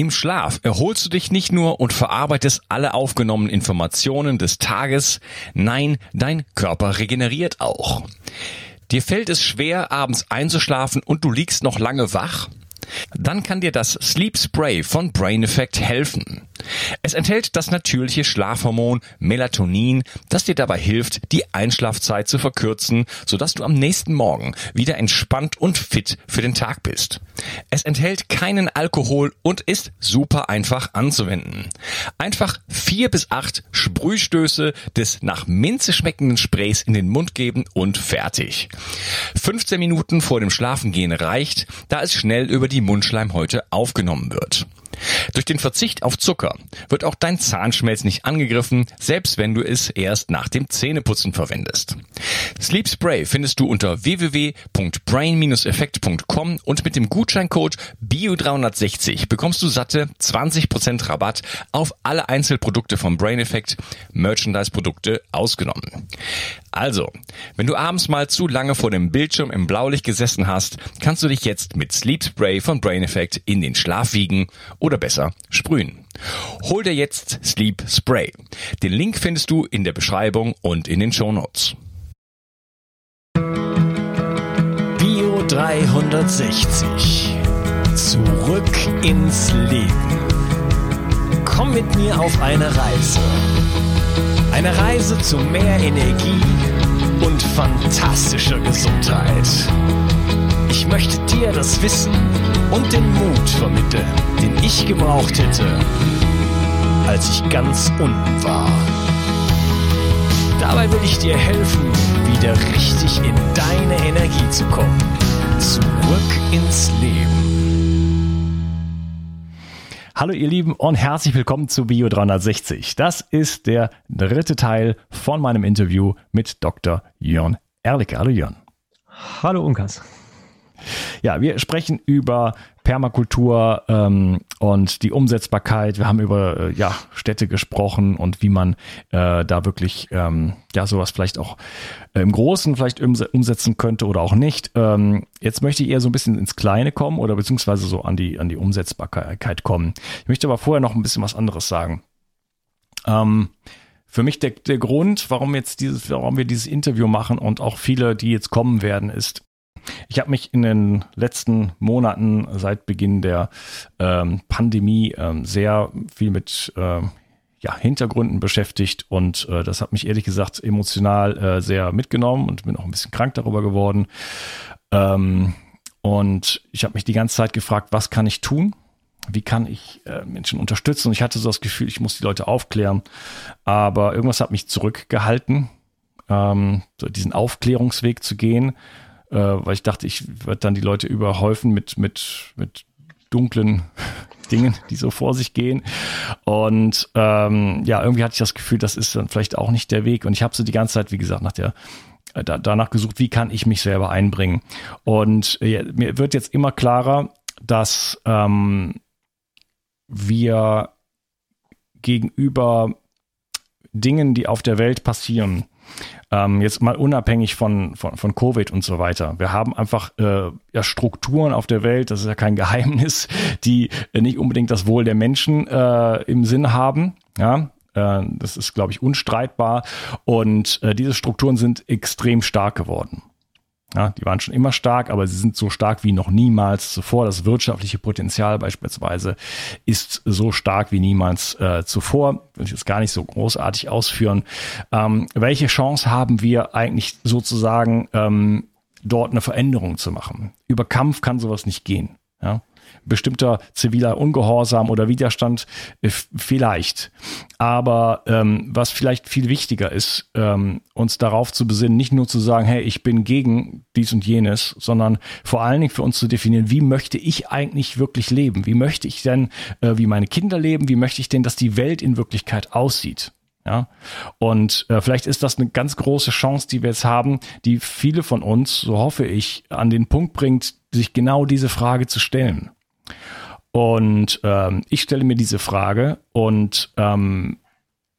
Im Schlaf erholst du dich nicht nur und verarbeitest alle aufgenommenen Informationen des Tages, nein, dein Körper regeneriert auch. Dir fällt es schwer, abends einzuschlafen und du liegst noch lange wach? Dann kann dir das Sleep Spray von Brain Effect helfen. Es enthält das natürliche Schlafhormon Melatonin, das dir dabei hilft, die Einschlafzeit zu verkürzen, sodass du am nächsten Morgen wieder entspannt und fit für den Tag bist. Es enthält keinen Alkohol und ist super einfach anzuwenden. Einfach vier bis acht Sprühstöße des nach Minze schmeckenden Sprays in den Mund geben und fertig. 15 Minuten vor dem Schlafengehen reicht, da es schnell über die Mundschleimhäute aufgenommen wird. Durch den Verzicht auf Zucker wird auch dein Zahnschmelz nicht angegriffen, selbst wenn du es erst nach dem Zähneputzen verwendest. Sleep Spray findest du unter www.brain-effekt.com und mit dem Gutscheincode BIO360 bekommst du satte 20% Rabatt auf alle Einzelprodukte vom Brain Effect, Merchandise-Produkte ausgenommen. Also, wenn du abends mal zu lange vor dem Bildschirm im Blaulicht gesessen hast, kannst du dich jetzt mit Sleep Spray von Brain Effect in den Schlaf wiegen oder besser sprühen. Hol dir jetzt Sleep Spray. Den Link findest du in der Beschreibung und in den Show Notes. Bio 360. Zurück ins Leben. Komm mit mir auf eine Reise. Eine Reise zu mehr Energie und fantastischer Gesundheit. Ich möchte dir das Wissen und den Mut vermitteln, den ich gebraucht hätte, als ich ganz unten war. Dabei will ich dir helfen, wieder richtig in deine Energie zu kommen. Zurück ins Leben. Hallo ihr Lieben und herzlich willkommen zu Bio 360. Das ist der dritte Teil von meinem Interview mit Dr. Jörn Erlicke. Hallo Jörn. Hallo Unkas. Ja, wir sprechen über Permakultur ähm, und die Umsetzbarkeit. Wir haben über äh, ja, Städte gesprochen und wie man äh, da wirklich ähm, ja sowas vielleicht auch äh, im Großen vielleicht umsetzen könnte oder auch nicht. Ähm, jetzt möchte ich eher so ein bisschen ins Kleine kommen oder beziehungsweise so an die an die Umsetzbarkeit kommen. Ich möchte aber vorher noch ein bisschen was anderes sagen. Ähm, für mich der, der Grund, warum jetzt dieses, warum wir dieses Interview machen und auch viele, die jetzt kommen werden, ist, ich habe mich in den letzten Monaten seit Beginn der ähm, Pandemie ähm, sehr viel mit äh, ja, Hintergründen beschäftigt und äh, das hat mich ehrlich gesagt emotional äh, sehr mitgenommen und bin auch ein bisschen krank darüber geworden. Ähm, und ich habe mich die ganze Zeit gefragt, was kann ich tun? Wie kann ich äh, Menschen unterstützen? Und ich hatte so das Gefühl, ich muss die Leute aufklären. Aber irgendwas hat mich zurückgehalten, ähm, so diesen Aufklärungsweg zu gehen äh, weil ich dachte, ich werde dann die Leute überhäufen mit, mit, mit dunklen Dingen, die so vor sich gehen. Und ähm, ja, irgendwie hatte ich das Gefühl, das ist dann vielleicht auch nicht der Weg. Und ich habe so die ganze Zeit, wie gesagt, nach der äh, da, danach gesucht, wie kann ich mich selber einbringen. Und äh, mir wird jetzt immer klarer, dass ähm, wir gegenüber Dingen, die auf der Welt passieren, ähm, jetzt mal unabhängig von, von, von Covid und so weiter. Wir haben einfach äh, ja, Strukturen auf der Welt, das ist ja kein Geheimnis, die nicht unbedingt das Wohl der Menschen äh, im Sinn haben. Ja, äh, das ist, glaube ich, unstreitbar. Und äh, diese Strukturen sind extrem stark geworden. Ja, die waren schon immer stark, aber sie sind so stark wie noch niemals zuvor. Das wirtschaftliche Potenzial beispielsweise ist so stark wie niemals äh, zuvor. Will ich jetzt gar nicht so großartig ausführen. Ähm, welche Chance haben wir eigentlich sozusagen ähm, dort eine Veränderung zu machen? Über Kampf kann sowas nicht gehen. Ja? Bestimmter ziviler Ungehorsam oder Widerstand äh, vielleicht. Aber ähm, was vielleicht viel wichtiger ist, ähm, uns darauf zu besinnen, nicht nur zu sagen, hey, ich bin gegen dies und jenes, sondern vor allen Dingen für uns zu definieren, wie möchte ich eigentlich wirklich leben? Wie möchte ich denn, äh, wie meine Kinder leben? Wie möchte ich denn, dass die Welt in Wirklichkeit aussieht? Ja, und äh, vielleicht ist das eine ganz große Chance, die wir jetzt haben, die viele von uns, so hoffe ich, an den Punkt bringt, sich genau diese Frage zu stellen. Und ähm, ich stelle mir diese Frage und ähm,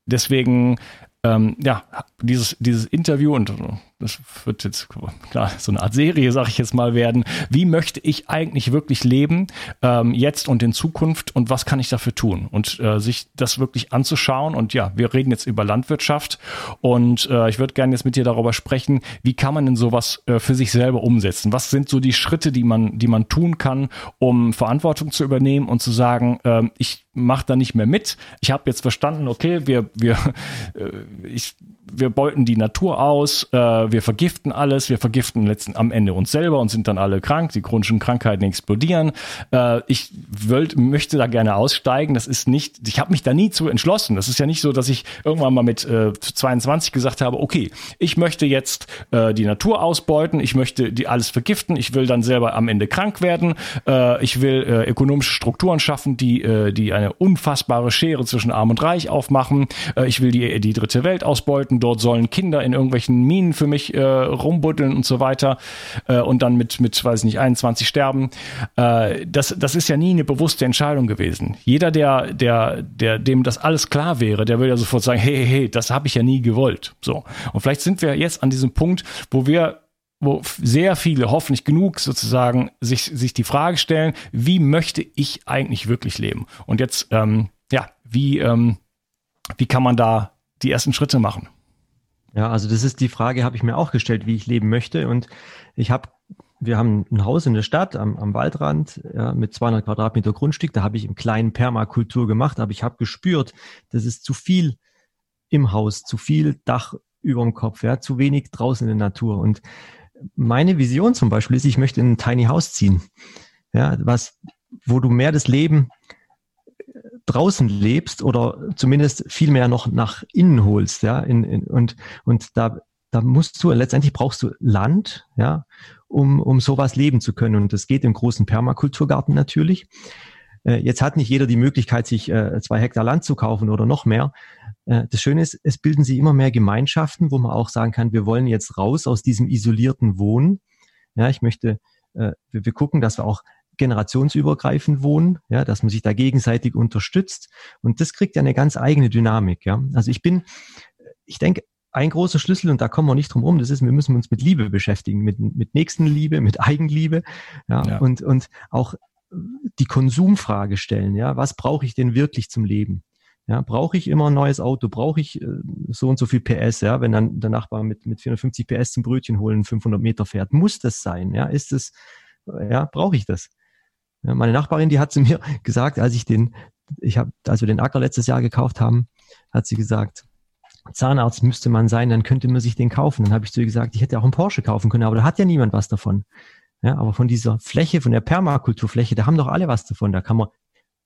deswegen, ähm, ja, dieses, dieses Interview und das wird jetzt klar so eine Art Serie, sag ich jetzt mal, werden. Wie möchte ich eigentlich wirklich leben, ähm, jetzt und in Zukunft und was kann ich dafür tun? Und äh, sich das wirklich anzuschauen. Und ja, wir reden jetzt über Landwirtschaft und äh, ich würde gerne jetzt mit dir darüber sprechen, wie kann man denn sowas äh, für sich selber umsetzen? Was sind so die Schritte, die man, die man tun kann, um Verantwortung zu übernehmen und zu sagen, äh, ich mache da nicht mehr mit. Ich habe jetzt verstanden, okay, wir, wir, äh, ich, wir beuten die Natur aus, äh, wir vergiften alles, wir vergiften letzten am Ende uns selber und sind dann alle krank, die chronischen Krankheiten explodieren. Äh, ich wollt, möchte da gerne aussteigen. Das ist nicht, ich habe mich da nie zu entschlossen. Das ist ja nicht so, dass ich irgendwann mal mit äh, 22 gesagt habe, okay, ich möchte jetzt äh, die Natur ausbeuten, ich möchte die alles vergiften, ich will dann selber am Ende krank werden, äh, ich will äh, ökonomische Strukturen schaffen, die, äh, die eine unfassbare Schere zwischen Arm und Reich aufmachen. Äh, ich will die, die dritte Welt ausbeuten. Dort sollen Kinder in irgendwelchen Minen für mich äh, rumbuddeln und so weiter äh, und dann mit, mit, weiß ich nicht, 21 sterben. Äh, das, das ist ja nie eine bewusste Entscheidung gewesen. Jeder, der, der, der, dem das alles klar wäre, der würde ja sofort sagen, hey, hey, hey, das habe ich ja nie gewollt. So. Und vielleicht sind wir jetzt an diesem Punkt, wo wir wo sehr viele, hoffentlich genug sozusagen, sich, sich die Frage stellen, wie möchte ich eigentlich wirklich leben? Und jetzt, ähm, ja, wie, ähm, wie kann man da die ersten Schritte machen? Ja, also das ist die Frage, habe ich mir auch gestellt, wie ich leben möchte. Und ich habe, wir haben ein Haus in der Stadt am, am Waldrand ja, mit 200 Quadratmeter Grundstück. Da habe ich im kleinen Permakultur gemacht, aber ich habe gespürt, das ist zu viel im Haus, zu viel Dach über dem Kopf, ja, zu wenig draußen in der Natur. Und meine Vision zum Beispiel ist, ich möchte in ein Tiny House ziehen. Ja, was, wo du mehr das Leben draußen lebst oder zumindest viel mehr noch nach innen holst, ja, in, in, und, und da, da musst du, letztendlich brauchst du Land, ja, um, um sowas leben zu können. Und das geht im großen Permakulturgarten natürlich. Äh, jetzt hat nicht jeder die Möglichkeit, sich äh, zwei Hektar Land zu kaufen oder noch mehr. Äh, das Schöne ist, es bilden sich immer mehr Gemeinschaften, wo man auch sagen kann, wir wollen jetzt raus aus diesem isolierten Wohnen. Ja, ich möchte, wir, wir gucken, dass wir auch generationsübergreifend wohnen, ja, dass man sich da gegenseitig unterstützt. Und das kriegt ja eine ganz eigene Dynamik. Ja. Also ich bin, ich denke, ein großer Schlüssel, und da kommen wir nicht drum rum, das ist, wir müssen uns mit Liebe beschäftigen, mit, mit Nächstenliebe, mit Eigenliebe, ja, ja. Und, und auch die Konsumfrage stellen, ja, was brauche ich denn wirklich zum Leben? Ja, brauche ich immer ein neues Auto? Brauche ich äh, so und so viel PS? Ja, wenn dann der Nachbar mit, mit 450 PS zum Brötchen holen 500 Meter fährt, muss das sein? Ja, ist es, ja, brauche ich das? Meine Nachbarin, die hat zu mir gesagt, als ich den, ich habe, als wir den Acker letztes Jahr gekauft haben, hat sie gesagt, Zahnarzt müsste man sein, dann könnte man sich den kaufen. Dann habe ich zu ihr gesagt, ich hätte auch einen Porsche kaufen können, aber da hat ja niemand was davon. Ja, aber von dieser Fläche, von der Permakulturfläche, da haben doch alle was davon. Da kann man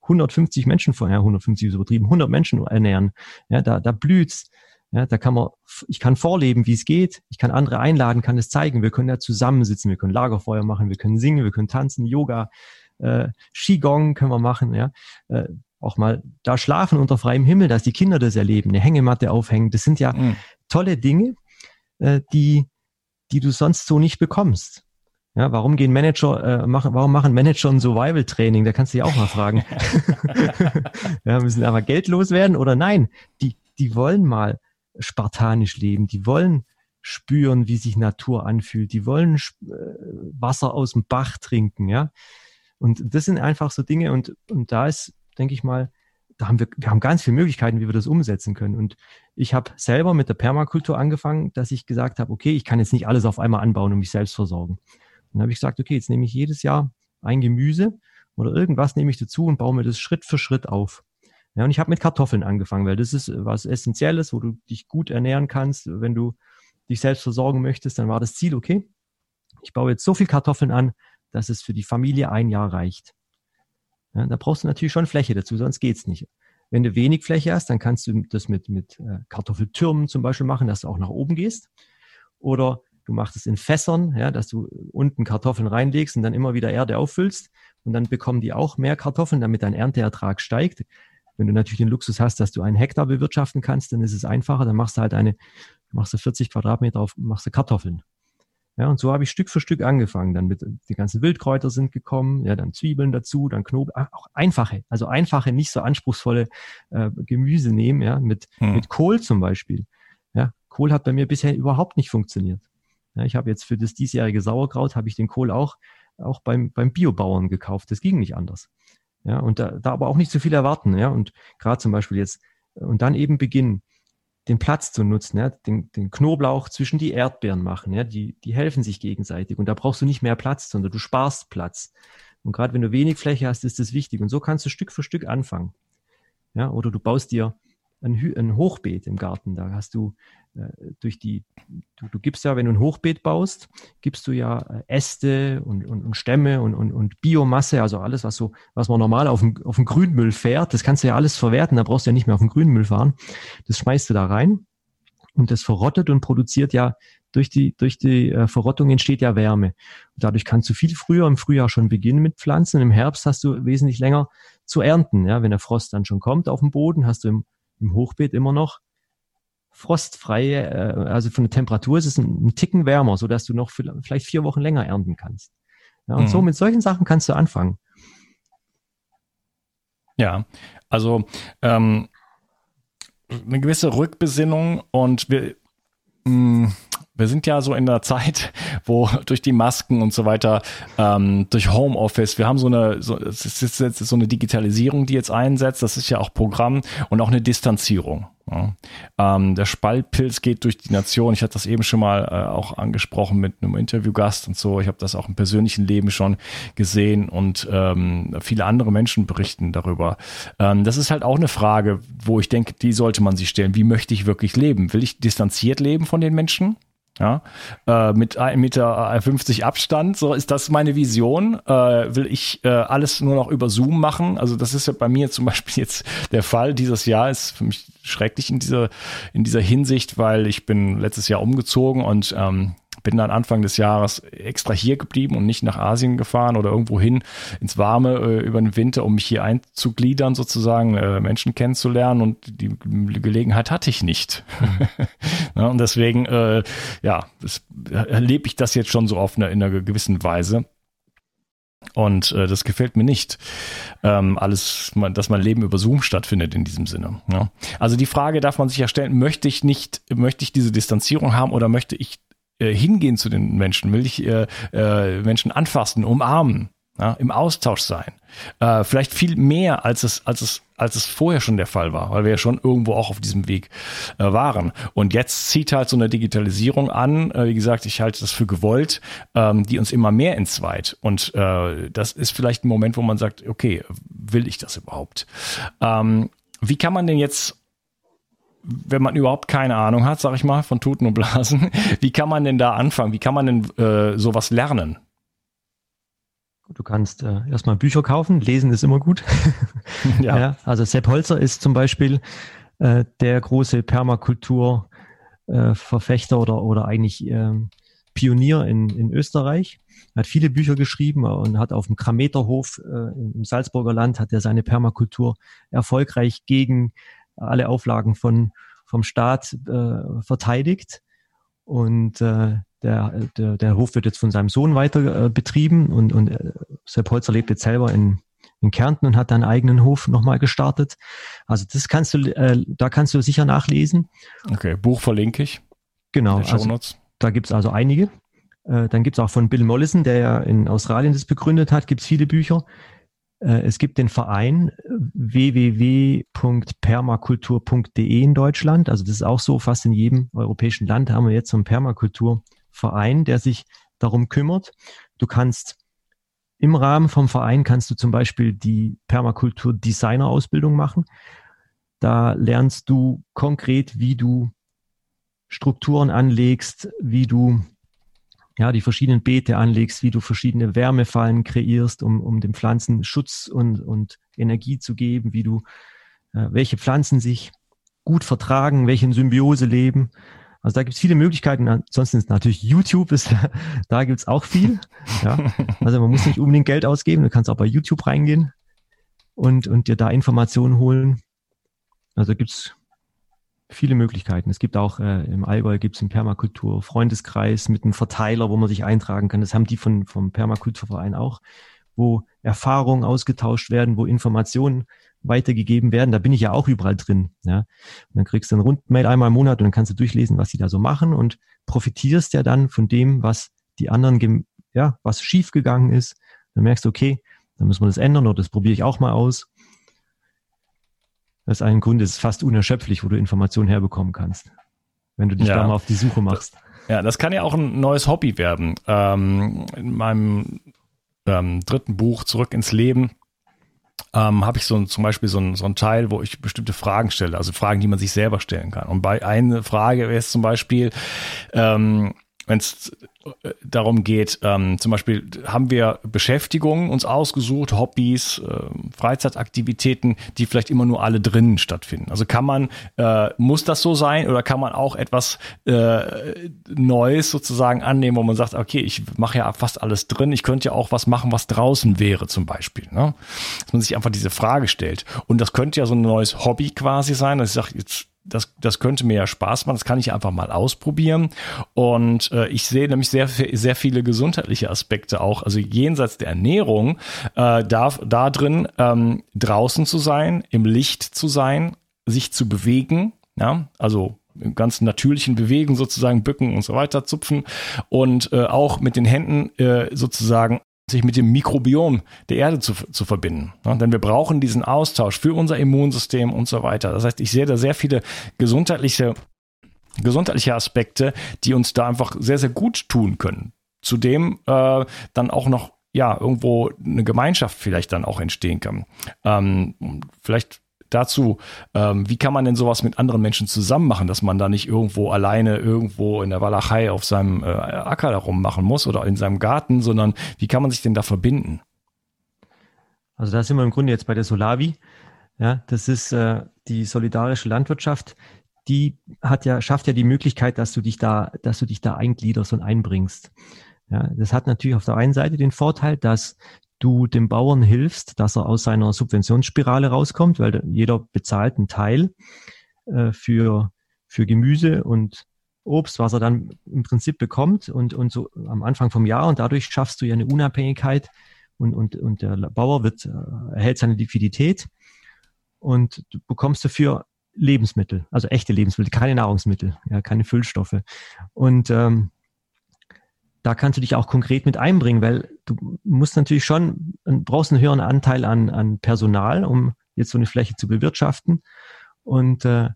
150 Menschen vorher, ja, 150 ist übertrieben, 100 Menschen ernähren. Ja, da, da blüht's. Ja, da kann man, ich kann vorleben, wie es geht. Ich kann andere einladen, kann es zeigen. Wir können ja zusammensitzen, wir können Lagerfeuer machen, wir können singen, wir können tanzen, Yoga, äh, Qigong können wir machen. Ja, äh, auch mal da schlafen unter freiem Himmel, dass die Kinder das erleben, eine Hängematte aufhängen. Das sind ja mhm. tolle Dinge, äh, die, die du sonst so nicht bekommst. Ja, warum gehen Manager, äh, machen, warum machen Manager ein Survival-Training? Da kannst du dich auch mal fragen. ja, müssen aber geldlos werden oder nein? Die, die wollen mal spartanisch leben, die wollen spüren, wie sich Natur anfühlt, die wollen äh, Wasser aus dem Bach trinken, ja. Und das sind einfach so Dinge und, und da ist, denke ich mal, da haben wir, wir haben ganz viele Möglichkeiten, wie wir das umsetzen können. Und ich habe selber mit der Permakultur angefangen, dass ich gesagt habe, okay, ich kann jetzt nicht alles auf einmal anbauen und mich selbst versorgen. Dann habe ich gesagt, okay, jetzt nehme ich jedes Jahr ein Gemüse oder irgendwas nehme ich dazu und baue mir das Schritt für Schritt auf. Ja, und ich habe mit Kartoffeln angefangen, weil das ist was Essentielles, wo du dich gut ernähren kannst. Wenn du dich selbst versorgen möchtest, dann war das Ziel, okay, ich baue jetzt so viel Kartoffeln an, dass es für die Familie ein Jahr reicht. Ja, da brauchst du natürlich schon Fläche dazu, sonst geht's nicht. Wenn du wenig Fläche hast, dann kannst du das mit, mit äh, Kartoffeltürmen zum Beispiel machen, dass du auch nach oben gehst. Oder Du machst es in Fässern, ja, dass du unten Kartoffeln reinlegst und dann immer wieder Erde auffüllst und dann bekommen die auch mehr Kartoffeln, damit dein Ernteertrag steigt. Wenn du natürlich den Luxus hast, dass du einen Hektar bewirtschaften kannst, dann ist es einfacher. Dann machst du halt eine, machst du 40 Quadratmeter auf, machst du Kartoffeln. Ja, und so habe ich Stück für Stück angefangen. Dann mit, die ganzen Wildkräuter sind gekommen, ja, dann Zwiebeln dazu, dann Knoblauch, ah, auch einfache, also einfache, nicht so anspruchsvolle äh, Gemüse nehmen, ja, mit, hm. mit Kohl zum Beispiel. Ja, Kohl hat bei mir bisher überhaupt nicht funktioniert. Ja, ich habe jetzt für das diesjährige Sauerkraut, habe ich den Kohl auch, auch beim, beim Biobauern gekauft. Das ging nicht anders. Ja, und da, da aber auch nicht so viel erwarten. Ja, und gerade zum Beispiel jetzt, und dann eben beginnen, den Platz zu nutzen, ja, den, den Knoblauch zwischen die Erdbeeren machen, ja, die, die helfen sich gegenseitig und da brauchst du nicht mehr Platz, sondern du sparst Platz. Und gerade wenn du wenig Fläche hast, ist das wichtig. Und so kannst du Stück für Stück anfangen. Ja, oder du baust dir ein, ein Hochbeet im Garten. Da hast du äh, durch die, du, du gibst ja, wenn du ein Hochbeet baust, gibst du ja äh, Äste und, und, und Stämme und, und, und Biomasse, also alles, was so, was man normal auf dem, auf dem Grünmüll fährt, das kannst du ja alles verwerten, da brauchst du ja nicht mehr auf dem Grünmüll fahren. Das schmeißt du da rein und das verrottet und produziert ja durch die, durch die äh, Verrottung entsteht ja Wärme. Dadurch kannst du viel früher im Frühjahr schon beginnen mit Pflanzen. Im Herbst hast du wesentlich länger zu ernten. Ja, wenn der Frost dann schon kommt auf dem Boden, hast du im, im Hochbeet immer noch frostfreie, äh, also von der Temperatur ist es ein, ein Ticken wärmer, so dass du noch vielleicht vier Wochen länger ernten kannst. Ja, und mhm. so mit solchen Sachen kannst du anfangen. Ja, also ähm, eine gewisse Rückbesinnung und wir, mh, mm, wir sind ja so in der Zeit, wo durch die Masken und so weiter, ähm, durch Homeoffice, wir haben so eine, so, es ist jetzt so eine Digitalisierung, die jetzt einsetzt, das ist ja auch Programm und auch eine Distanzierung. Ja. Ähm, der Spaltpilz geht durch die Nation. Ich hatte das eben schon mal äh, auch angesprochen mit einem Interviewgast und so. Ich habe das auch im persönlichen Leben schon gesehen und ähm, viele andere Menschen berichten darüber. Ähm, das ist halt auch eine Frage, wo ich denke, die sollte man sich stellen. Wie möchte ich wirklich leben? Will ich distanziert leben von den Menschen? Ja, äh, mit 1,50 Meter Abstand, so ist das meine Vision. Äh, will ich äh, alles nur noch über Zoom machen? Also das ist ja bei mir zum Beispiel jetzt der Fall. Dieses Jahr ist für mich schrecklich in dieser, in dieser Hinsicht, weil ich bin letztes Jahr umgezogen und ähm, bin dann Anfang des Jahres extra hier geblieben und nicht nach Asien gefahren oder irgendwo hin ins Warme äh, über den Winter, um mich hier einzugliedern sozusagen, äh, Menschen kennenzulernen und die Gelegenheit hatte ich nicht. ja, und deswegen, äh, ja, erlebe ich das jetzt schon so auf eine, in einer gewissen Weise. Und äh, das gefällt mir nicht. Ähm, alles, dass mein Leben über Zoom stattfindet in diesem Sinne. Ja. Also die Frage darf man sich ja stellen, möchte ich nicht, möchte ich diese Distanzierung haben oder möchte ich äh, hingehen zu den Menschen? Will ich äh, äh, Menschen anfassen, umarmen? Ja, im Austausch sein. Äh, vielleicht viel mehr, als es, als es, als es vorher schon der Fall war, weil wir ja schon irgendwo auch auf diesem Weg äh, waren. Und jetzt zieht halt so eine Digitalisierung an. Äh, wie gesagt, ich halte das für gewollt, ähm, die uns immer mehr entzweit. Und äh, das ist vielleicht ein Moment, wo man sagt, okay, will ich das überhaupt? Ähm, wie kann man denn jetzt wenn man überhaupt keine Ahnung hat, sag ich mal, von Tuten und Blasen, wie kann man denn da anfangen? Wie kann man denn äh, sowas lernen? Du kannst äh, erstmal Bücher kaufen, lesen ist immer gut. ja. ja. Also Sepp Holzer ist zum Beispiel äh, der große Permakultur-Verfechter äh, oder, oder eigentlich äh, Pionier in, in Österreich. Er hat viele Bücher geschrieben und hat auf dem Krameterhof äh, im Salzburger Land hat er seine Permakultur erfolgreich gegen alle Auflagen von, vom Staat äh, verteidigt. Und äh, der, der, der Hof wird jetzt von seinem Sohn weiter äh, betrieben und, und äh, Sepp Holzer lebt jetzt selber in, in Kärnten und hat einen eigenen Hof nochmal gestartet. Also das kannst du, äh, da kannst du sicher nachlesen. Okay, Buch verlinke ich. Genau. Also, da gibt's also einige. Äh, dann gibt's auch von Bill Mollison, der ja in Australien das begründet hat, gibt's viele Bücher. Äh, es gibt den Verein äh, www.permakultur.de in Deutschland. Also das ist auch so, fast in jedem europäischen Land haben wir jetzt so einen Permakulturverein, der sich darum kümmert. Du kannst im Rahmen vom Verein kannst du zum Beispiel die Permakultur-Designer-Ausbildung machen. Da lernst du konkret, wie du Strukturen anlegst, wie du ja, die verschiedenen Beete anlegst, wie du verschiedene Wärmefallen kreierst, um, um den Pflanzen Schutz und, und Energie zu geben, wie du, äh, welche Pflanzen sich gut vertragen, welche in Symbiose leben. Also da gibt es viele Möglichkeiten. Ansonsten ist natürlich YouTube, ist, da gibt's auch viel. Ja. Also man muss nicht unbedingt Geld ausgeben, du kannst auch bei YouTube reingehen und, und dir da Informationen holen. Also gibt's viele Möglichkeiten. Es gibt auch äh, im Allgäu gibt es einen Permakultur Freundeskreis mit einem Verteiler, wo man sich eintragen kann. Das haben die von, vom Permakulturverein auch, wo Erfahrungen ausgetauscht werden, wo Informationen weitergegeben werden. Da bin ich ja auch überall drin. Ja. Und dann kriegst du ein Rundmail einmal im Monat und dann kannst du durchlesen, was sie da so machen und profitierst ja dann von dem, was die anderen, ja, was schiefgegangen ist. Dann merkst du, okay, dann müssen wir das ändern oder das probiere ich auch mal aus. Das ist ein Grund, das ist fast unerschöpflich, wo du Informationen herbekommen kannst, wenn du dich ja. da mal auf die Suche machst. Ja, das kann ja auch ein neues Hobby werden. Ähm, in meinem ähm, dritten Buch Zurück ins Leben ähm, habe ich so zum Beispiel so ein, so ein Teil, wo ich bestimmte Fragen stelle, also Fragen, die man sich selber stellen kann. Und bei einer Frage wäre es zum Beispiel, ähm, wenn es darum geht, ähm, zum Beispiel haben wir Beschäftigungen uns ausgesucht, Hobbys, äh, Freizeitaktivitäten, die vielleicht immer nur alle drinnen stattfinden. Also kann man, äh, muss das so sein oder kann man auch etwas äh, Neues sozusagen annehmen, wo man sagt, okay, ich mache ja fast alles drin, ich könnte ja auch was machen, was draußen wäre zum Beispiel. Ne? Dass man sich einfach diese Frage stellt. Und das könnte ja so ein neues Hobby quasi sein, dass ich sage, jetzt das, das könnte mir ja Spaß machen, das kann ich einfach mal ausprobieren. Und äh, ich sehe nämlich sehr, sehr viele gesundheitliche Aspekte auch, also jenseits der Ernährung, äh, darf da drin ähm, draußen zu sein, im Licht zu sein, sich zu bewegen, ja, also ganz natürlichen Bewegen sozusagen bücken und so weiter zupfen und äh, auch mit den Händen äh, sozusagen sich mit dem Mikrobiom der Erde zu, zu verbinden. Ja, denn wir brauchen diesen Austausch für unser Immunsystem und so weiter. Das heißt, ich sehe da sehr viele gesundheitliche, gesundheitliche Aspekte, die uns da einfach sehr, sehr gut tun können. Zudem äh, dann auch noch ja, irgendwo eine Gemeinschaft vielleicht dann auch entstehen kann. Ähm, vielleicht dazu, ähm, wie kann man denn sowas mit anderen Menschen zusammen machen, dass man da nicht irgendwo alleine irgendwo in der Walachei auf seinem äh, Acker darum machen muss oder in seinem Garten, sondern wie kann man sich denn da verbinden? Also da sind wir im Grunde jetzt bei der Solavi. Ja, das ist äh, die solidarische Landwirtschaft. Die hat ja, schafft ja die Möglichkeit, dass du dich da, dass du dich da eingliederst und einbringst. Ja, das hat natürlich auf der einen Seite den Vorteil, dass du dem Bauern hilfst, dass er aus seiner Subventionsspirale rauskommt, weil jeder bezahlt einen Teil äh, für, für Gemüse und Obst, was er dann im Prinzip bekommt und, und so am Anfang vom Jahr und dadurch schaffst du ja eine Unabhängigkeit und, und, und der Bauer wird, äh, erhält seine Liquidität und du bekommst dafür Lebensmittel, also echte Lebensmittel, keine Nahrungsmittel, ja, keine Füllstoffe. Und ähm, da kannst du dich auch konkret mit einbringen, weil du musst natürlich schon, brauchst einen höheren Anteil an, an Personal, um jetzt so eine Fläche zu bewirtschaften. Und äh,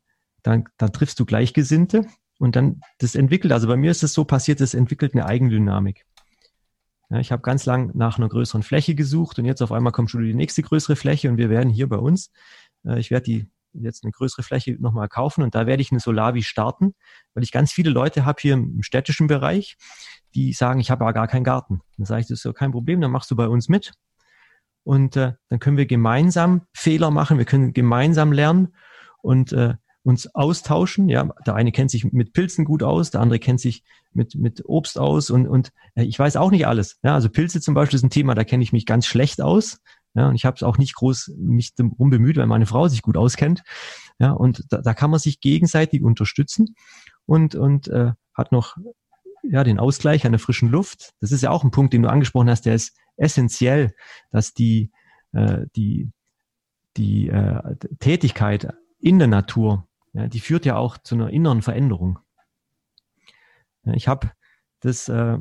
dann, dann triffst du Gleichgesinnte und dann das entwickelt, also bei mir ist es so passiert, es entwickelt eine Eigendynamik. Ja, ich habe ganz lang nach einer größeren Fläche gesucht und jetzt auf einmal kommt schon die nächste größere Fläche und wir werden hier bei uns, äh, ich werde die jetzt eine größere Fläche nochmal kaufen und da werde ich eine Solavi starten, weil ich ganz viele Leute habe hier im städtischen Bereich, die sagen, ich habe aber gar keinen Garten. Dann sage ich, das ist ja kein Problem, dann machst du bei uns mit. Und äh, dann können wir gemeinsam Fehler machen, wir können gemeinsam lernen und äh, uns austauschen. Ja, der eine kennt sich mit Pilzen gut aus, der andere kennt sich mit, mit Obst aus und, und äh, ich weiß auch nicht alles. Ja, also Pilze zum Beispiel ist ein Thema, da kenne ich mich ganz schlecht aus. Ja, und ich habe es auch nicht groß mich darum bemüht, weil meine Frau sich gut auskennt. Ja, und da, da kann man sich gegenseitig unterstützen und, und äh, hat noch ja, den Ausgleich an der frischen Luft. Das ist ja auch ein Punkt, den du angesprochen hast, der ist essentiell, dass die, äh, die, die äh, Tätigkeit in der Natur, ja, die führt ja auch zu einer inneren Veränderung. Ja, ich habe das äh,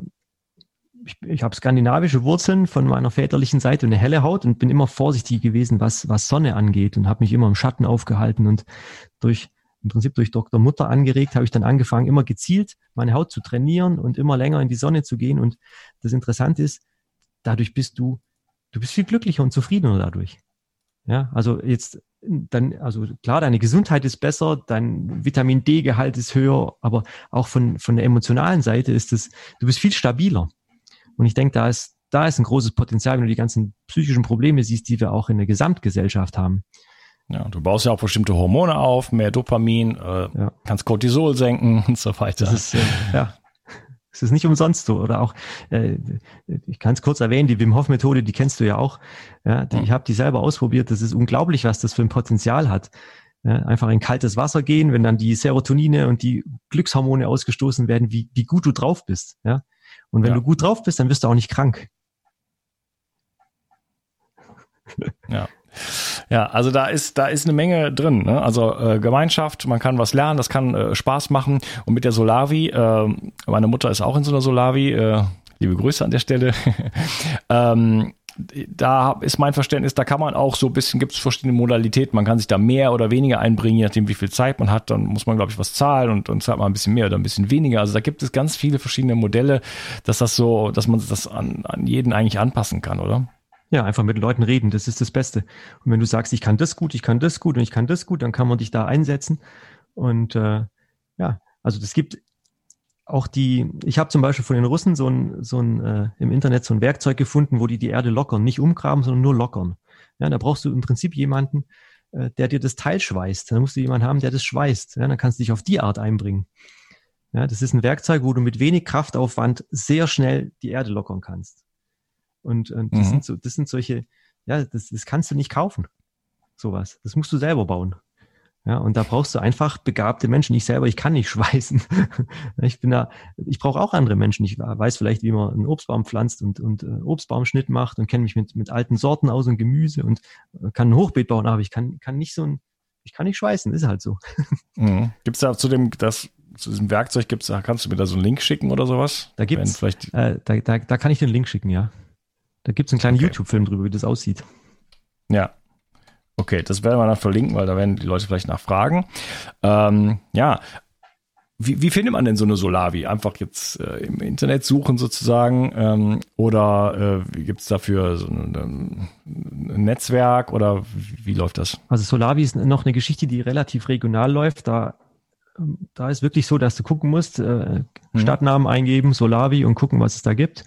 ich, ich habe skandinavische Wurzeln von meiner väterlichen Seite und eine helle Haut und bin immer vorsichtig gewesen, was, was Sonne angeht und habe mich immer im Schatten aufgehalten und durch im Prinzip durch Dr. Mutter angeregt, habe ich dann angefangen, immer gezielt meine Haut zu trainieren und immer länger in die Sonne zu gehen. Und das Interessante ist, dadurch bist du, du bist viel glücklicher und zufriedener dadurch. Ja, also jetzt dann, also klar, deine Gesundheit ist besser, dein Vitamin D-Gehalt ist höher, aber auch von, von der emotionalen Seite ist es, du bist viel stabiler. Und ich denke, da ist, da ist ein großes Potenzial, wenn du die ganzen psychischen Probleme siehst, die wir auch in der Gesamtgesellschaft haben. Ja, du baust ja auch bestimmte Hormone auf, mehr Dopamin, äh, ja. kannst Cortisol senken und so weiter. Das ist, äh, ja, es ist nicht umsonst so. Oder auch, äh, ich kann es kurz erwähnen, die Wim Hof Methode, die kennst du ja auch. Ja, die, Ich habe die selber ausprobiert. Das ist unglaublich, was das für ein Potenzial hat. Ja, einfach in kaltes Wasser gehen, wenn dann die Serotonine und die Glückshormone ausgestoßen werden, wie, wie gut du drauf bist. Ja, und wenn ja. du gut drauf bist, dann wirst du auch nicht krank. Ja. Ja, also da ist da ist eine Menge drin. Ne? Also äh, Gemeinschaft, man kann was lernen, das kann äh, Spaß machen. Und mit der Solavi, äh, meine Mutter ist auch in so einer Solavi. Äh, liebe Grüße an der Stelle. ähm, da ist mein Verständnis, da kann man auch so ein bisschen, gibt es verschiedene Modalitäten. Man kann sich da mehr oder weniger einbringen, je nachdem, wie viel Zeit man hat. Dann muss man, glaube ich, was zahlen und dann zahlt man ein bisschen mehr oder ein bisschen weniger. Also da gibt es ganz viele verschiedene Modelle, dass das so, dass man das an, an jeden eigentlich anpassen kann, oder? Ja, einfach mit Leuten reden, das ist das Beste. Und wenn du sagst, ich kann das gut, ich kann das gut und ich kann das gut, dann kann man dich da einsetzen. Und äh, ja, also das gibt auch die, ich habe zum Beispiel von den Russen so ein, so ein äh, im Internet so ein Werkzeug gefunden, wo die die Erde lockern, nicht umgraben, sondern nur lockern. Ja, da brauchst du im Prinzip jemanden, äh, der dir das Teil schweißt. Dann musst du jemanden haben, der das schweißt. Ja, dann kannst du dich auf die Art einbringen. Ja, das ist ein Werkzeug, wo du mit wenig Kraftaufwand sehr schnell die Erde lockern kannst. Und, und das, mhm. sind so, das sind solche, ja, das, das kannst du nicht kaufen. Sowas. Das musst du selber bauen. Ja, und da brauchst du einfach begabte Menschen. Ich selber, ich kann nicht schweißen. ich bin da, ich brauche auch andere Menschen. Ich weiß vielleicht, wie man einen Obstbaum pflanzt und, und äh, Obstbaumschnitt macht und kenne mich mit, mit alten Sorten aus und Gemüse und äh, kann ein Hochbeet bauen, aber ich kann, kann nicht so ein, ich kann nicht schweißen, ist halt so. Mhm. Gibt es da zu dem, das, zu diesem Werkzeug gibt's da, kannst du mir da so einen Link schicken oder sowas? Da gibt's, vielleicht äh, da, da, da kann ich den Link schicken, ja. Da gibt's einen kleinen okay. YouTube-Film drüber, wie das aussieht. Ja, Okay, das werden wir dann verlinken, weil da werden die Leute vielleicht nachfragen. Ähm, ja, wie, wie findet man denn so eine Solavi? Einfach jetzt äh, im Internet suchen sozusagen ähm, oder äh, gibt es dafür so ein, ein, Netzwerk oder wie, wie, läuft das? Also Solavi ist noch eine Geschichte, die relativ regional läuft. Da, da ist wirklich so, dass du gucken musst, äh, mhm. Stadtnamen eingeben, Solavi und gucken, was es da gibt.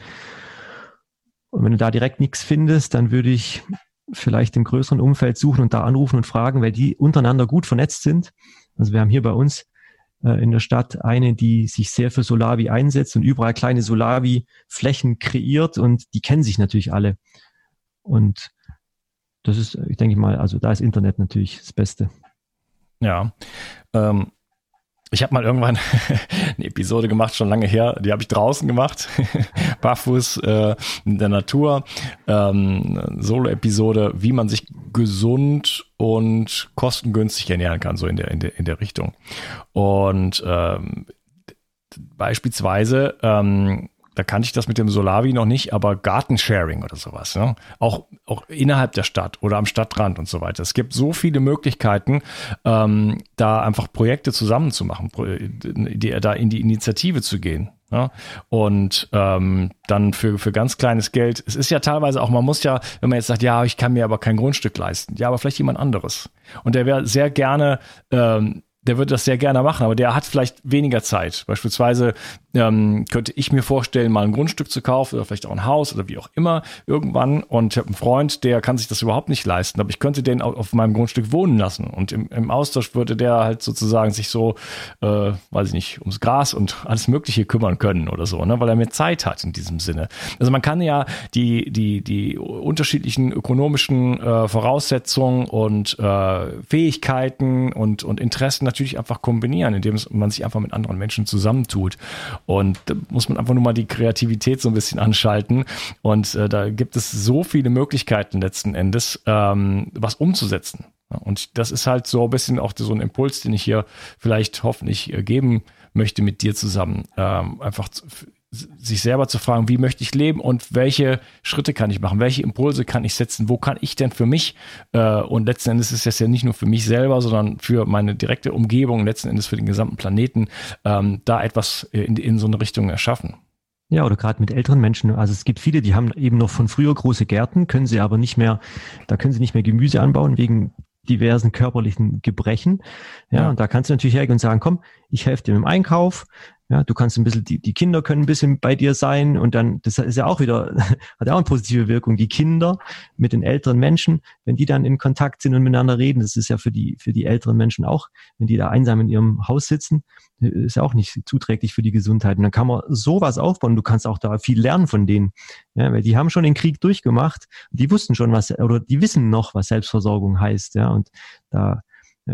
Und wenn du da direkt nichts findest, dann würde ich vielleicht im größeren Umfeld suchen und da anrufen und fragen, weil die untereinander gut vernetzt sind. Also wir haben hier bei uns äh, in der Stadt eine, die sich sehr für Solavi einsetzt und überall kleine Solavi-Flächen kreiert und die kennen sich natürlich alle. Und das ist, ich denke mal, also da ist Internet natürlich das Beste. Ja. Ähm, ich habe mal irgendwann eine Episode gemacht, schon lange her, die habe ich draußen gemacht, barfuß äh, in der Natur, ähm, Solo-Episode, wie man sich gesund und kostengünstig ernähren kann, so in der, in der, in der Richtung. Und ähm, beispielsweise ähm, da kannte ich das mit dem Solavi noch nicht, aber Gartensharing oder sowas. Ne? Auch, auch innerhalb der Stadt oder am Stadtrand und so weiter. Es gibt so viele Möglichkeiten, ähm, da einfach Projekte zusammenzumachen, die, da in die Initiative zu gehen. Ja, und ähm, dann für, für ganz kleines Geld, es ist ja teilweise auch, man muss ja, wenn man jetzt sagt, ja, ich kann mir aber kein Grundstück leisten, ja, aber vielleicht jemand anderes. Und der wäre sehr gerne ähm, der würde das sehr gerne machen, aber der hat vielleicht weniger Zeit. Beispielsweise ähm, könnte ich mir vorstellen, mal ein Grundstück zu kaufen oder vielleicht auch ein Haus oder wie auch immer irgendwann. Und ich habe einen Freund, der kann sich das überhaupt nicht leisten, aber ich könnte den auf meinem Grundstück wohnen lassen. Und im, im Austausch würde der halt sozusagen sich so, äh, weiß ich nicht, ums Gras und alles Mögliche kümmern können oder so, ne? weil er mehr Zeit hat in diesem Sinne. Also man kann ja die, die, die unterschiedlichen ökonomischen äh, Voraussetzungen und äh, Fähigkeiten und, und Interessen natürlich einfach kombinieren, indem man sich einfach mit anderen Menschen zusammentut. Und da muss man einfach nur mal die Kreativität so ein bisschen anschalten. Und äh, da gibt es so viele Möglichkeiten letzten Endes, ähm, was umzusetzen. Und das ist halt so ein bisschen auch so ein Impuls, den ich hier vielleicht hoffentlich äh, geben möchte mit dir zusammen. Ähm, einfach sich selber zu fragen, wie möchte ich leben und welche Schritte kann ich machen, welche Impulse kann ich setzen, wo kann ich denn für mich äh, und letzten Endes ist es ja nicht nur für mich selber, sondern für meine direkte Umgebung, letzten Endes für den gesamten Planeten, ähm, da etwas in, in so eine Richtung erschaffen. Ja, oder gerade mit älteren Menschen. Also es gibt viele, die haben eben noch von früher große Gärten, können sie aber nicht mehr, da können sie nicht mehr Gemüse anbauen wegen diversen körperlichen Gebrechen. Ja, ja, und da kannst du natürlich hergehen und sagen, komm, ich helfe dir mit dem Einkauf, ja, du kannst ein bisschen, die, die Kinder können ein bisschen bei dir sein und dann, das ist ja auch wieder, hat ja auch eine positive Wirkung. Die Kinder mit den älteren Menschen, wenn die dann in Kontakt sind und miteinander reden, das ist ja für die, für die älteren Menschen auch, wenn die da einsam in ihrem Haus sitzen, ist ja auch nicht zuträglich für die Gesundheit. Und dann kann man sowas aufbauen. Du kannst auch da viel lernen von denen. Ja, weil die haben schon den Krieg durchgemacht. Die wussten schon was, oder die wissen noch, was Selbstversorgung heißt. Ja, und da,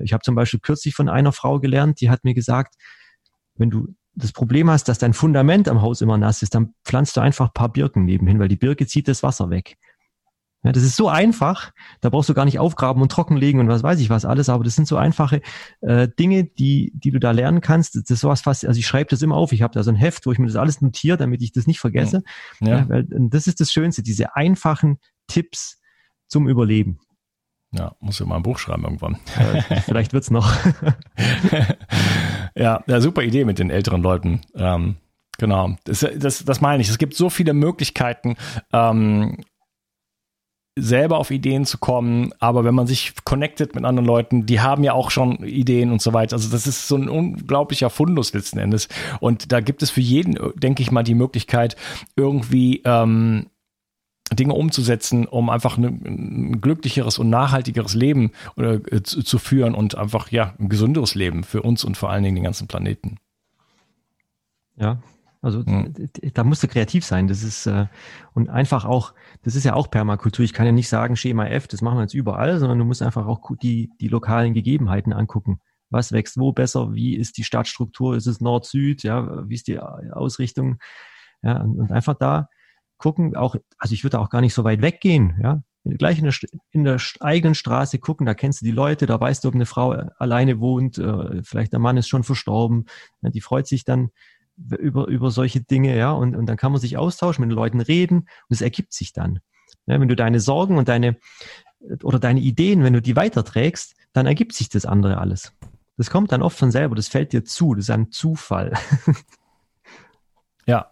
ich habe zum Beispiel kürzlich von einer Frau gelernt, die hat mir gesagt, wenn du das Problem hast, dass dein Fundament am Haus immer nass ist, dann pflanzt du einfach ein paar Birken nebenhin, weil die Birke zieht das Wasser weg. Ja, das ist so einfach, da brauchst du gar nicht aufgraben und trockenlegen und was weiß ich was alles, aber das sind so einfache äh, Dinge, die, die du da lernen kannst. Das ist sowas fast, also ich schreibe das immer auf, ich habe da so ein Heft, wo ich mir das alles notiere, damit ich das nicht vergesse. Ja. ja weil, das ist das Schönste, diese einfachen Tipps zum Überleben. Ja, muss ja mal ein Buch schreiben irgendwann. Äh, vielleicht wird's noch. ja, ja, super Idee mit den älteren Leuten. Ähm, genau, das, das, das meine ich. Es gibt so viele Möglichkeiten, ähm, selber auf Ideen zu kommen, aber wenn man sich connectet mit anderen Leuten, die haben ja auch schon Ideen und so weiter. Also das ist so ein unglaublicher Fundus letzten Endes. Und da gibt es für jeden, denke ich mal, die Möglichkeit, irgendwie ähm, Dinge umzusetzen, um einfach ein, glücklicheres und nachhaltigeres Leben oder, äh, zu, zu, führen und einfach ja ein gesünderes Leben für uns und vor allen Dingen den ganzen Planeten. Ja, also hm. da musst du kreativ sein. Das ist äh, und einfach auch, das ist ja auch Permakultur. Ich kann ja nicht sagen Schema F, das machen wir jetzt überall, sondern du musst einfach auch die die lokalen Gegebenheiten angucken. Was wächst wo besser? Wie ist die Stadtstruktur? Ist es Nord-Süd? Ja, wie ist die Ausrichtung? Ja, und, und einfach da gucken, auch, also ich würde auch gar nicht so weit weggehen, ja. Gleich in der, in der eigenen Straße gucken, da kennst du die Leute, da weißt du, ob eine Frau alleine wohnt, äh, vielleicht der Mann ist schon verstorben, die freut sich dann über, über solche Dinge, ja, und, und dann kann man sich austauschen, mit den Leuten reden und es ergibt sich dann. Ja, wenn du deine Sorgen und deine oder deine Ideen, wenn du die weiterträgst, dann ergibt sich das andere alles. Das kommt dann oft von selber, das fällt dir zu, das ist ein Zufall. ja,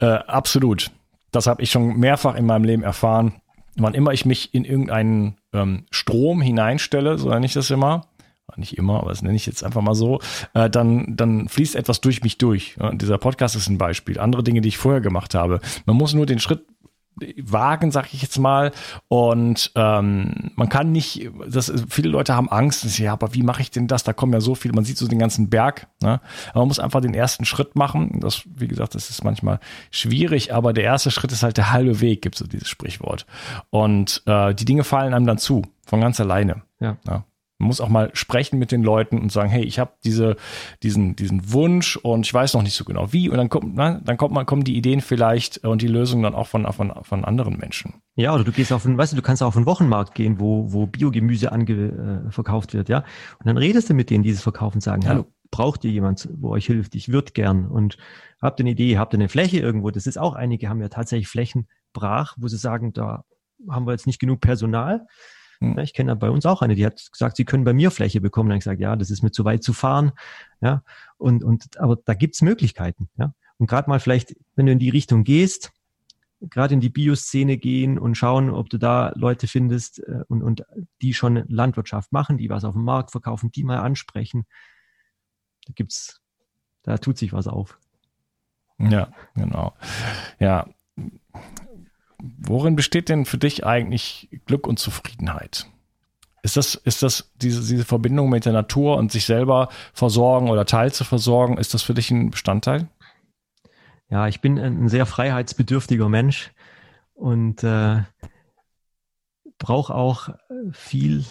äh, absolut das habe ich schon mehrfach in meinem Leben erfahren. Wann immer ich mich in irgendeinen ähm, Strom hineinstelle, so nenne ich das immer, nicht immer, aber das nenne ich jetzt einfach mal so, äh, dann, dann fließt etwas durch mich durch. Ja, dieser Podcast ist ein Beispiel. Andere Dinge, die ich vorher gemacht habe. Man muss nur den Schritt wagen, sag ich jetzt mal. Und ähm, man kann nicht, das, viele Leute haben Angst, ja, aber wie mache ich denn das? Da kommen ja so viele, man sieht so den ganzen Berg. Ne? Aber man muss einfach den ersten Schritt machen. Das, wie gesagt, das ist manchmal schwierig, aber der erste Schritt ist halt der halbe Weg, gibt so dieses Sprichwort. Und äh, die Dinge fallen einem dann zu, von ganz alleine. Ja. ja. Man muss auch mal sprechen mit den Leuten und sagen, hey, ich habe diese, diesen, diesen Wunsch und ich weiß noch nicht so genau wie. Und dann kommt, na, dann kommt man, kommen die Ideen vielleicht und die Lösungen dann auch von, von, von anderen Menschen. Ja, oder du gehst auf einen, weißt du, du kannst auch auf einen Wochenmarkt gehen, wo, wo Biogemüse ange, äh, verkauft wird, ja. Und dann redest du mit denen, die es verkaufen, sagen, ja. hallo, braucht ihr jemand, wo euch hilft? Ich würde gern. Und habt ihr eine Idee, habt ihr eine Fläche irgendwo? Das ist auch, einige haben ja tatsächlich Flächen brach, wo sie sagen, da haben wir jetzt nicht genug Personal. Ja, ich kenne bei uns auch eine, die hat gesagt, sie können bei mir Fläche bekommen. Dann habe ich gesagt, ja, das ist mir zu weit zu fahren. Ja, und, und aber da gibt's Möglichkeiten. Ja, und gerade mal vielleicht, wenn du in die Richtung gehst, gerade in die Bioszene gehen und schauen, ob du da Leute findest äh, und, und die schon Landwirtschaft machen, die was auf dem Markt verkaufen, die mal ansprechen. Da gibt's, da tut sich was auf. Ja, genau. Ja, Worin besteht denn für dich eigentlich Glück und Zufriedenheit? Ist das, ist das diese, diese Verbindung mit der Natur und sich selber versorgen oder Teil zu versorgen, ist das für dich ein Bestandteil? Ja, ich bin ein sehr freiheitsbedürftiger Mensch und äh, brauche auch viel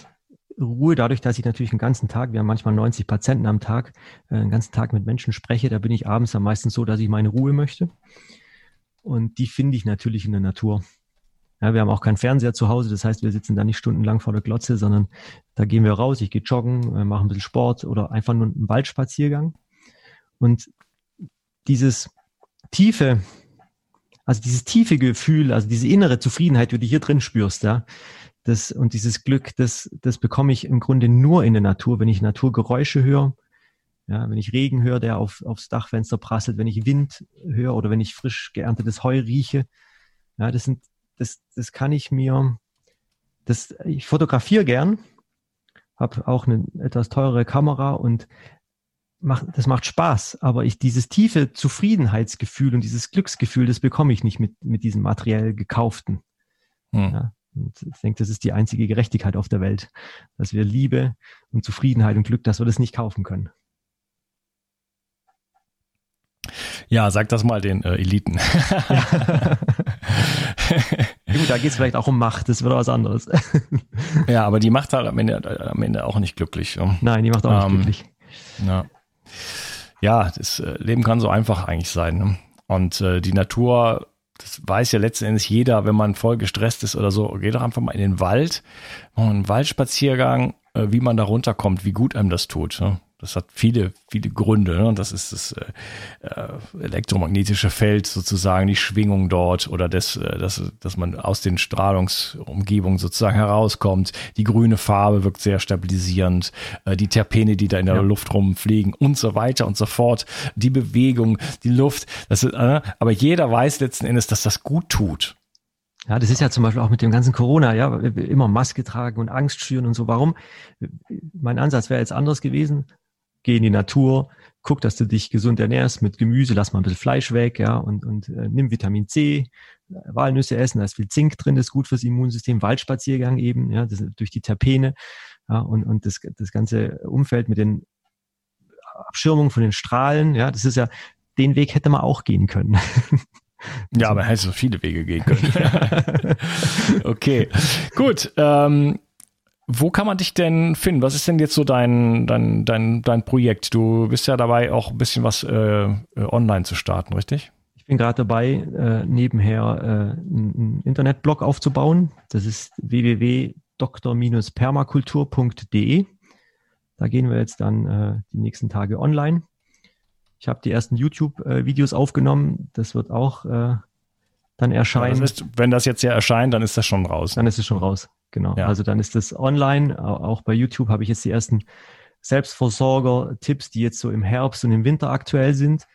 Ruhe, dadurch, dass ich natürlich den ganzen Tag, wir haben manchmal 90 Patienten am Tag, äh, den ganzen Tag mit Menschen spreche, da bin ich abends am meisten so, dass ich meine Ruhe möchte. Und die finde ich natürlich in der Natur. Ja, wir haben auch keinen Fernseher zu Hause, das heißt, wir sitzen da nicht stundenlang vor der Glotze, sondern da gehen wir raus, ich gehe joggen, äh, mache ein bisschen Sport oder einfach nur einen Waldspaziergang. Und dieses tiefe, also dieses tiefe Gefühl, also diese innere Zufriedenheit, die du hier drin spürst, ja, das, und dieses Glück, das, das bekomme ich im Grunde nur in der Natur, wenn ich Naturgeräusche höre, ja, wenn ich Regen höre, der auf, aufs Dachfenster prasselt, wenn ich Wind höre oder wenn ich frisch geerntetes Heu rieche, ja, das sind, das, das kann ich mir, das, ich fotografiere gern, habe auch eine etwas teure Kamera und mach, das macht Spaß, aber ich dieses tiefe Zufriedenheitsgefühl und dieses Glücksgefühl, das bekomme ich nicht mit, mit diesem materiell gekauften. Hm. Ja, und ich denke, das ist die einzige Gerechtigkeit auf der Welt, dass wir Liebe und Zufriedenheit und Glück, dass wir das nicht kaufen können. Ja, sag das mal den äh, Eliten. Gut, da geht es vielleicht auch um Macht, das wird was anderes. ja, aber die macht halt am Ende, am Ende auch nicht glücklich. Nein, die macht auch ähm, nicht glücklich. Ja, ja das äh, Leben kann so einfach eigentlich sein. Ne? Und äh, die Natur das weiß ja letzten Endes jeder, wenn man voll gestresst ist oder so, geh doch einfach mal in den Wald, mach einen Waldspaziergang, äh, wie man da runterkommt, wie gut einem das tut. Das hat viele, viele Gründe. Ne? Das ist das äh, äh, elektromagnetische Feld sozusagen, die Schwingung dort oder das, äh, das, dass man aus den Strahlungsumgebungen sozusagen herauskommt. Die grüne Farbe wirkt sehr stabilisierend. Äh, die Terpene, die da in der ja. Luft rumfliegen und so weiter und so fort. Die Bewegung, die Luft. Das ist, äh, aber jeder weiß letzten Endes, dass das gut tut. Ja, das ist ja zum Beispiel auch mit dem ganzen Corona, ja, immer Maske tragen und Angst schüren und so. Warum? Mein Ansatz wäre jetzt anders gewesen geh in die Natur, guck, dass du dich gesund ernährst mit Gemüse, lass mal ein bisschen Fleisch weg, ja, und, und äh, nimm Vitamin C, äh, Walnüsse essen, da ist viel Zink drin, das ist gut fürs Immunsystem, Waldspaziergang eben, ja, das, durch die Terpene, ja, und, und das, das ganze Umfeld mit den Abschirmungen von den Strahlen, ja, das ist ja, den Weg hätte man auch gehen können. Ja, aber hätte so viele Wege gehen können. okay, gut. Ähm, wo kann man dich denn finden? Was ist denn jetzt so dein, dein, dein, dein Projekt? Du bist ja dabei, auch ein bisschen was äh, äh online zu starten, richtig? Ich bin gerade dabei, äh, nebenher äh, einen Internetblog aufzubauen. Das ist www.dr-permakultur.de. Da gehen wir jetzt dann äh, die nächsten Tage online. Ich habe die ersten YouTube-Videos aufgenommen. Das wird auch äh, dann erscheinen. Ja, das heißt, wenn das jetzt ja erscheint, dann ist das schon raus. Dann ist es schon raus. Genau. Ja. Also dann ist das online. Auch bei YouTube habe ich jetzt die ersten Selbstversorger-Tipps, die jetzt so im Herbst und im Winter aktuell sind,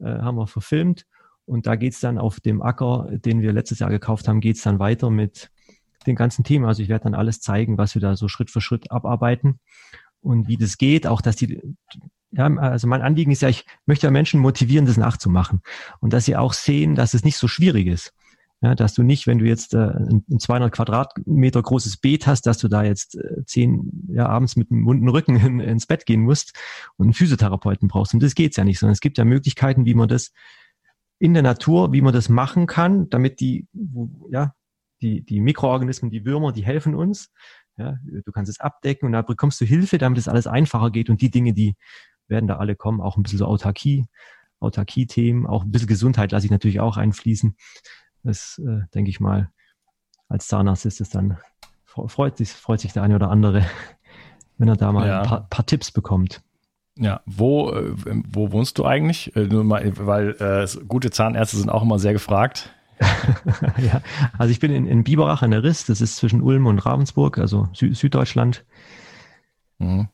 äh, haben wir verfilmt. Und da geht's dann auf dem Acker, den wir letztes Jahr gekauft haben, geht's dann weiter mit den ganzen Themen. Also ich werde dann alles zeigen, was wir da so Schritt für Schritt abarbeiten und wie das geht. Auch, dass die, ja, also mein Anliegen ist ja, ich möchte ja Menschen motivieren, das nachzumachen. Und dass sie auch sehen, dass es nicht so schwierig ist. Ja, dass du nicht, wenn du jetzt äh, ein, 200 Quadratmeter großes Beet hast, dass du da jetzt äh, zehn, ja, abends mit einem wunden Rücken in, ins Bett gehen musst und einen Physiotherapeuten brauchst. Und das geht's ja nicht, sondern es gibt ja Möglichkeiten, wie man das in der Natur, wie man das machen kann, damit die, ja, die, die Mikroorganismen, die Würmer, die helfen uns. Ja, du kannst es abdecken und da bekommst du Hilfe, damit es alles einfacher geht und die Dinge, die werden da alle kommen, auch ein bisschen so Autarkie, Autarkie-Themen, auch ein bisschen Gesundheit lasse ich natürlich auch einfließen. Das äh, denke ich mal, als Zahnarzt ist es dann, freut sich, freut sich der eine oder andere, wenn er da mal ja. ein paar, paar, Tipps bekommt. Ja, wo, äh, wo wohnst du eigentlich? Äh, nur mal, weil äh, gute Zahnärzte sind auch immer sehr gefragt. ja, also ich bin in, in Biberach an der Riss, das ist zwischen Ulm und Ravensburg, also Sü Süddeutschland. Mhm.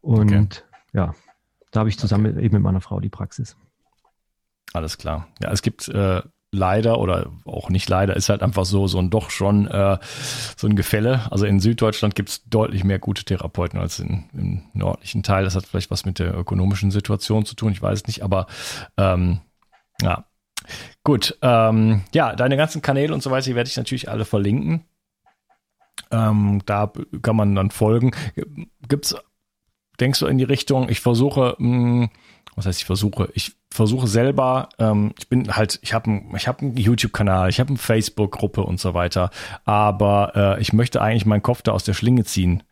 Und okay. ja, da habe ich zusammen okay. eben mit meiner Frau die Praxis. Alles klar. Ja, es gibt äh, leider oder auch nicht leider, ist halt einfach so, so ein doch schon äh, so ein Gefälle. Also in Süddeutschland gibt es deutlich mehr gute Therapeuten als in, im nördlichen Teil. Das hat vielleicht was mit der ökonomischen Situation zu tun, ich weiß nicht, aber ähm, ja. Gut, ähm, ja, deine ganzen Kanäle und so weiter, die werde ich natürlich alle verlinken. Ähm, da kann man dann folgen. Gibt's, denkst du in die Richtung, ich versuche, mh, hm, was heißt ich versuche? Ich versuche selber, ähm, ich bin halt, ich habe ich hab einen YouTube-Kanal, ich habe eine Facebook-Gruppe und so weiter, aber äh, ich möchte eigentlich meinen Kopf da aus der Schlinge ziehen.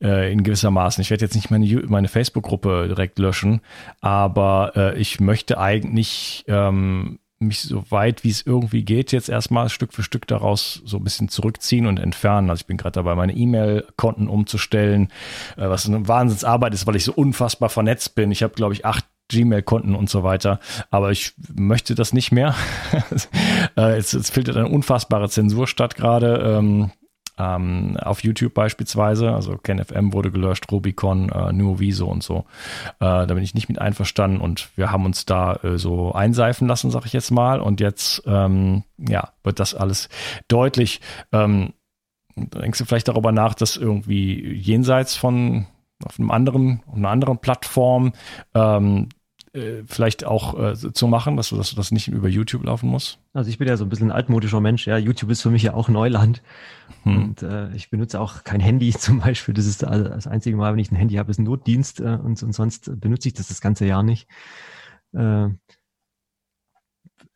Äh, in gewissermaßen. Ich werde jetzt nicht meine, meine Facebook-Gruppe direkt löschen, aber äh, ich möchte eigentlich ähm, mich so weit wie es irgendwie geht, jetzt erstmal Stück für Stück daraus so ein bisschen zurückziehen und entfernen. Also ich bin gerade dabei, meine E-Mail-Konten umzustellen, äh, was eine Wahnsinnsarbeit ist, weil ich so unfassbar vernetzt bin. Ich habe, glaube ich, acht Gmail-Konten und so weiter. Aber ich möchte das nicht mehr. äh, es, es findet eine unfassbare Zensur statt gerade. Ähm, ähm, auf YouTube beispielsweise, also KenFM wurde gelöscht, Rubicon, äh, Nuoviso und so. Äh, da bin ich nicht mit einverstanden und wir haben uns da äh, so einseifen lassen, sag ich jetzt mal. Und jetzt, ähm, ja, wird das alles deutlich. Ähm, denkst du vielleicht darüber nach, dass irgendwie jenseits von auf einem anderen, auf einer anderen Plattform ähm, äh, vielleicht auch äh, zu machen, dass, dass das nicht über YouTube laufen muss? Also ich bin ja so ein bisschen ein altmodischer Mensch. Ja, YouTube ist für mich ja auch Neuland. Hm. Und äh, ich benutze auch kein Handy zum Beispiel. Das ist das einzige Mal, wenn ich ein Handy habe, ist ein Notdienst äh, und, und sonst benutze ich das das ganze Jahr nicht. Äh,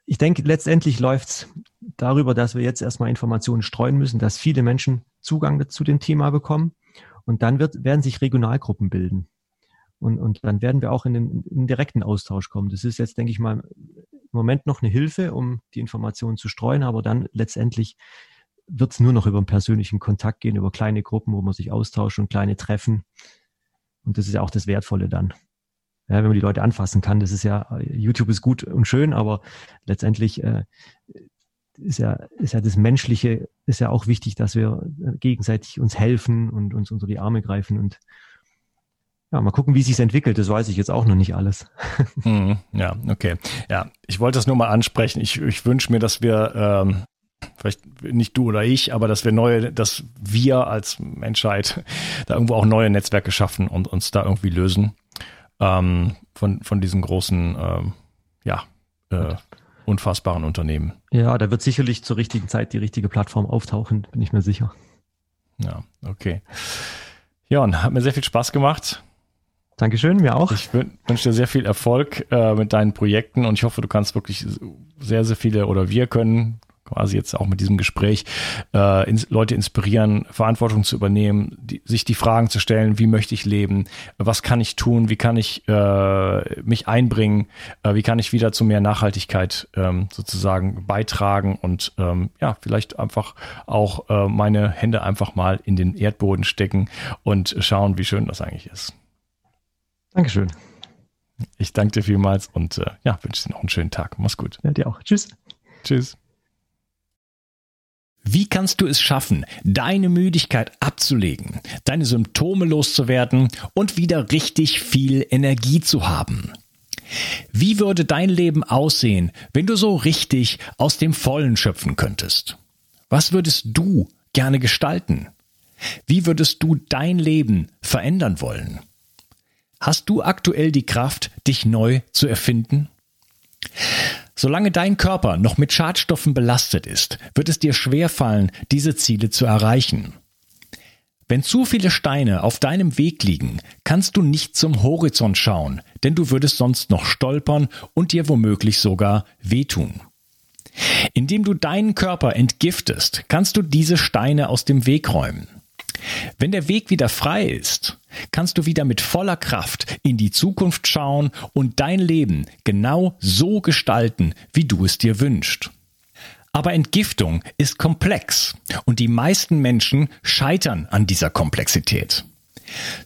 ich denke, letztendlich läuft's darüber, dass wir jetzt erstmal Informationen streuen müssen, dass viele Menschen Zugang zu dem Thema bekommen. Und dann wird, werden sich Regionalgruppen bilden. Und, und dann werden wir auch in den, in den direkten Austausch kommen. Das ist jetzt, denke ich mal, Moment noch eine Hilfe, um die Informationen zu streuen, aber dann letztendlich wird es nur noch über einen persönlichen Kontakt gehen, über kleine Gruppen, wo man sich austauscht und kleine Treffen. Und das ist ja auch das Wertvolle dann. Ja, wenn man die Leute anfassen kann, das ist ja, YouTube ist gut und schön, aber letztendlich äh, ist ja, ist ja das Menschliche, ist ja auch wichtig, dass wir gegenseitig uns helfen und uns unter die Arme greifen und ja, mal gucken, wie sich entwickelt. Das weiß ich jetzt auch noch nicht alles. Mhm, ja, okay. Ja, ich wollte das nur mal ansprechen. Ich, ich wünsche mir, dass wir ähm, vielleicht nicht du oder ich, aber dass wir neue, dass wir als Menschheit da irgendwo auch neue Netzwerke schaffen und uns da irgendwie lösen ähm, von von diesen großen, ähm, ja, äh, unfassbaren Unternehmen. Ja, da wird sicherlich zur richtigen Zeit die richtige Plattform auftauchen, bin ich mir sicher. Ja, okay. Ja, und hat mir sehr viel Spaß gemacht. Dankeschön, mir auch. Ich wünsche dir sehr viel Erfolg äh, mit deinen Projekten und ich hoffe, du kannst wirklich sehr, sehr viele oder wir können quasi jetzt auch mit diesem Gespräch äh, ins, Leute inspirieren, Verantwortung zu übernehmen, die, sich die Fragen zu stellen, wie möchte ich leben, was kann ich tun, wie kann ich äh, mich einbringen, äh, wie kann ich wieder zu mehr Nachhaltigkeit ähm, sozusagen beitragen und ähm, ja, vielleicht einfach auch äh, meine Hände einfach mal in den Erdboden stecken und schauen, wie schön das eigentlich ist. Dankeschön. Ich danke dir vielmals und äh, ja, wünsche dir noch einen schönen Tag. Mach's gut. Ja, dir auch. Tschüss. Tschüss. Wie kannst du es schaffen, deine Müdigkeit abzulegen, deine Symptome loszuwerden und wieder richtig viel Energie zu haben? Wie würde dein Leben aussehen, wenn du so richtig aus dem Vollen schöpfen könntest? Was würdest du gerne gestalten? Wie würdest du dein Leben verändern wollen? Hast du aktuell die Kraft, dich neu zu erfinden? Solange dein Körper noch mit Schadstoffen belastet ist, wird es dir schwerfallen, diese Ziele zu erreichen. Wenn zu viele Steine auf deinem Weg liegen, kannst du nicht zum Horizont schauen, denn du würdest sonst noch stolpern und dir womöglich sogar wehtun. Indem du deinen Körper entgiftest, kannst du diese Steine aus dem Weg räumen. Wenn der Weg wieder frei ist, kannst du wieder mit voller Kraft in die Zukunft schauen und dein Leben genau so gestalten, wie du es dir wünschst. Aber Entgiftung ist komplex und die meisten Menschen scheitern an dieser Komplexität.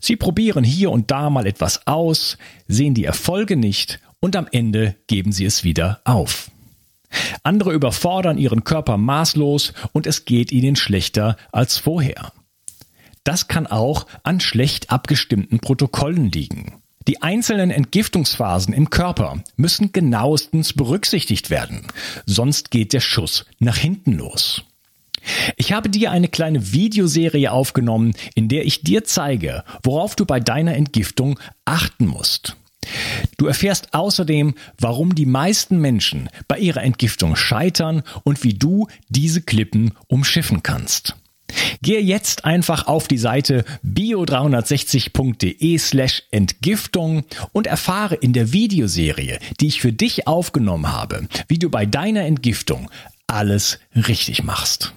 Sie probieren hier und da mal etwas aus, sehen die Erfolge nicht und am Ende geben sie es wieder auf. Andere überfordern ihren Körper maßlos und es geht ihnen schlechter als vorher. Das kann auch an schlecht abgestimmten Protokollen liegen. Die einzelnen Entgiftungsphasen im Körper müssen genauestens berücksichtigt werden, sonst geht der Schuss nach hinten los. Ich habe dir eine kleine Videoserie aufgenommen, in der ich dir zeige, worauf du bei deiner Entgiftung achten musst. Du erfährst außerdem, warum die meisten Menschen bei ihrer Entgiftung scheitern und wie du diese Klippen umschiffen kannst. Gehe jetzt einfach auf die Seite bio360.de slash Entgiftung und erfahre in der Videoserie, die ich für dich aufgenommen habe, wie du bei deiner Entgiftung alles richtig machst.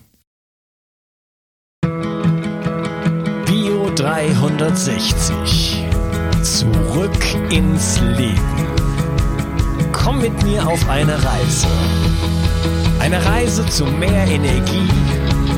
Bio 360. Zurück ins Leben. Komm mit mir auf eine Reise. Eine Reise zu mehr Energie